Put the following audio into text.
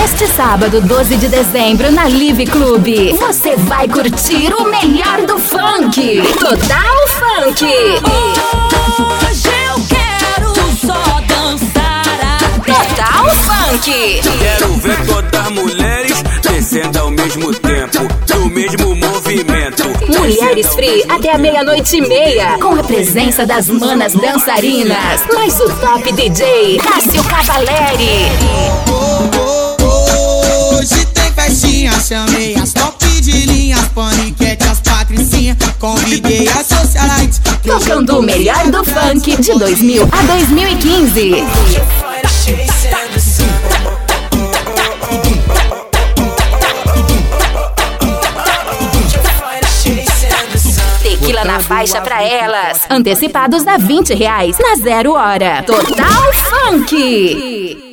Neste sábado, 12 de dezembro, na Live Clube, você vai curtir o melhor do funk. Total Funk. Hoje eu quero só dançar Total Funk. Quero ver todas as mulheres descendo ao mesmo tempo, no mesmo movimento. Mulheres Free até a meia-noite e meia. Com a presença das manas dançarinas. Mais o top DJ, Cássio Cavaleri. Chamei as top de linha, as paniquete, as patricinha, convidei as socialites. Tocando o melhor do funk de 2000 a 2015. Tequila na faixa pra elas. Antecipados a 20 reais na zero hora. Total Funk.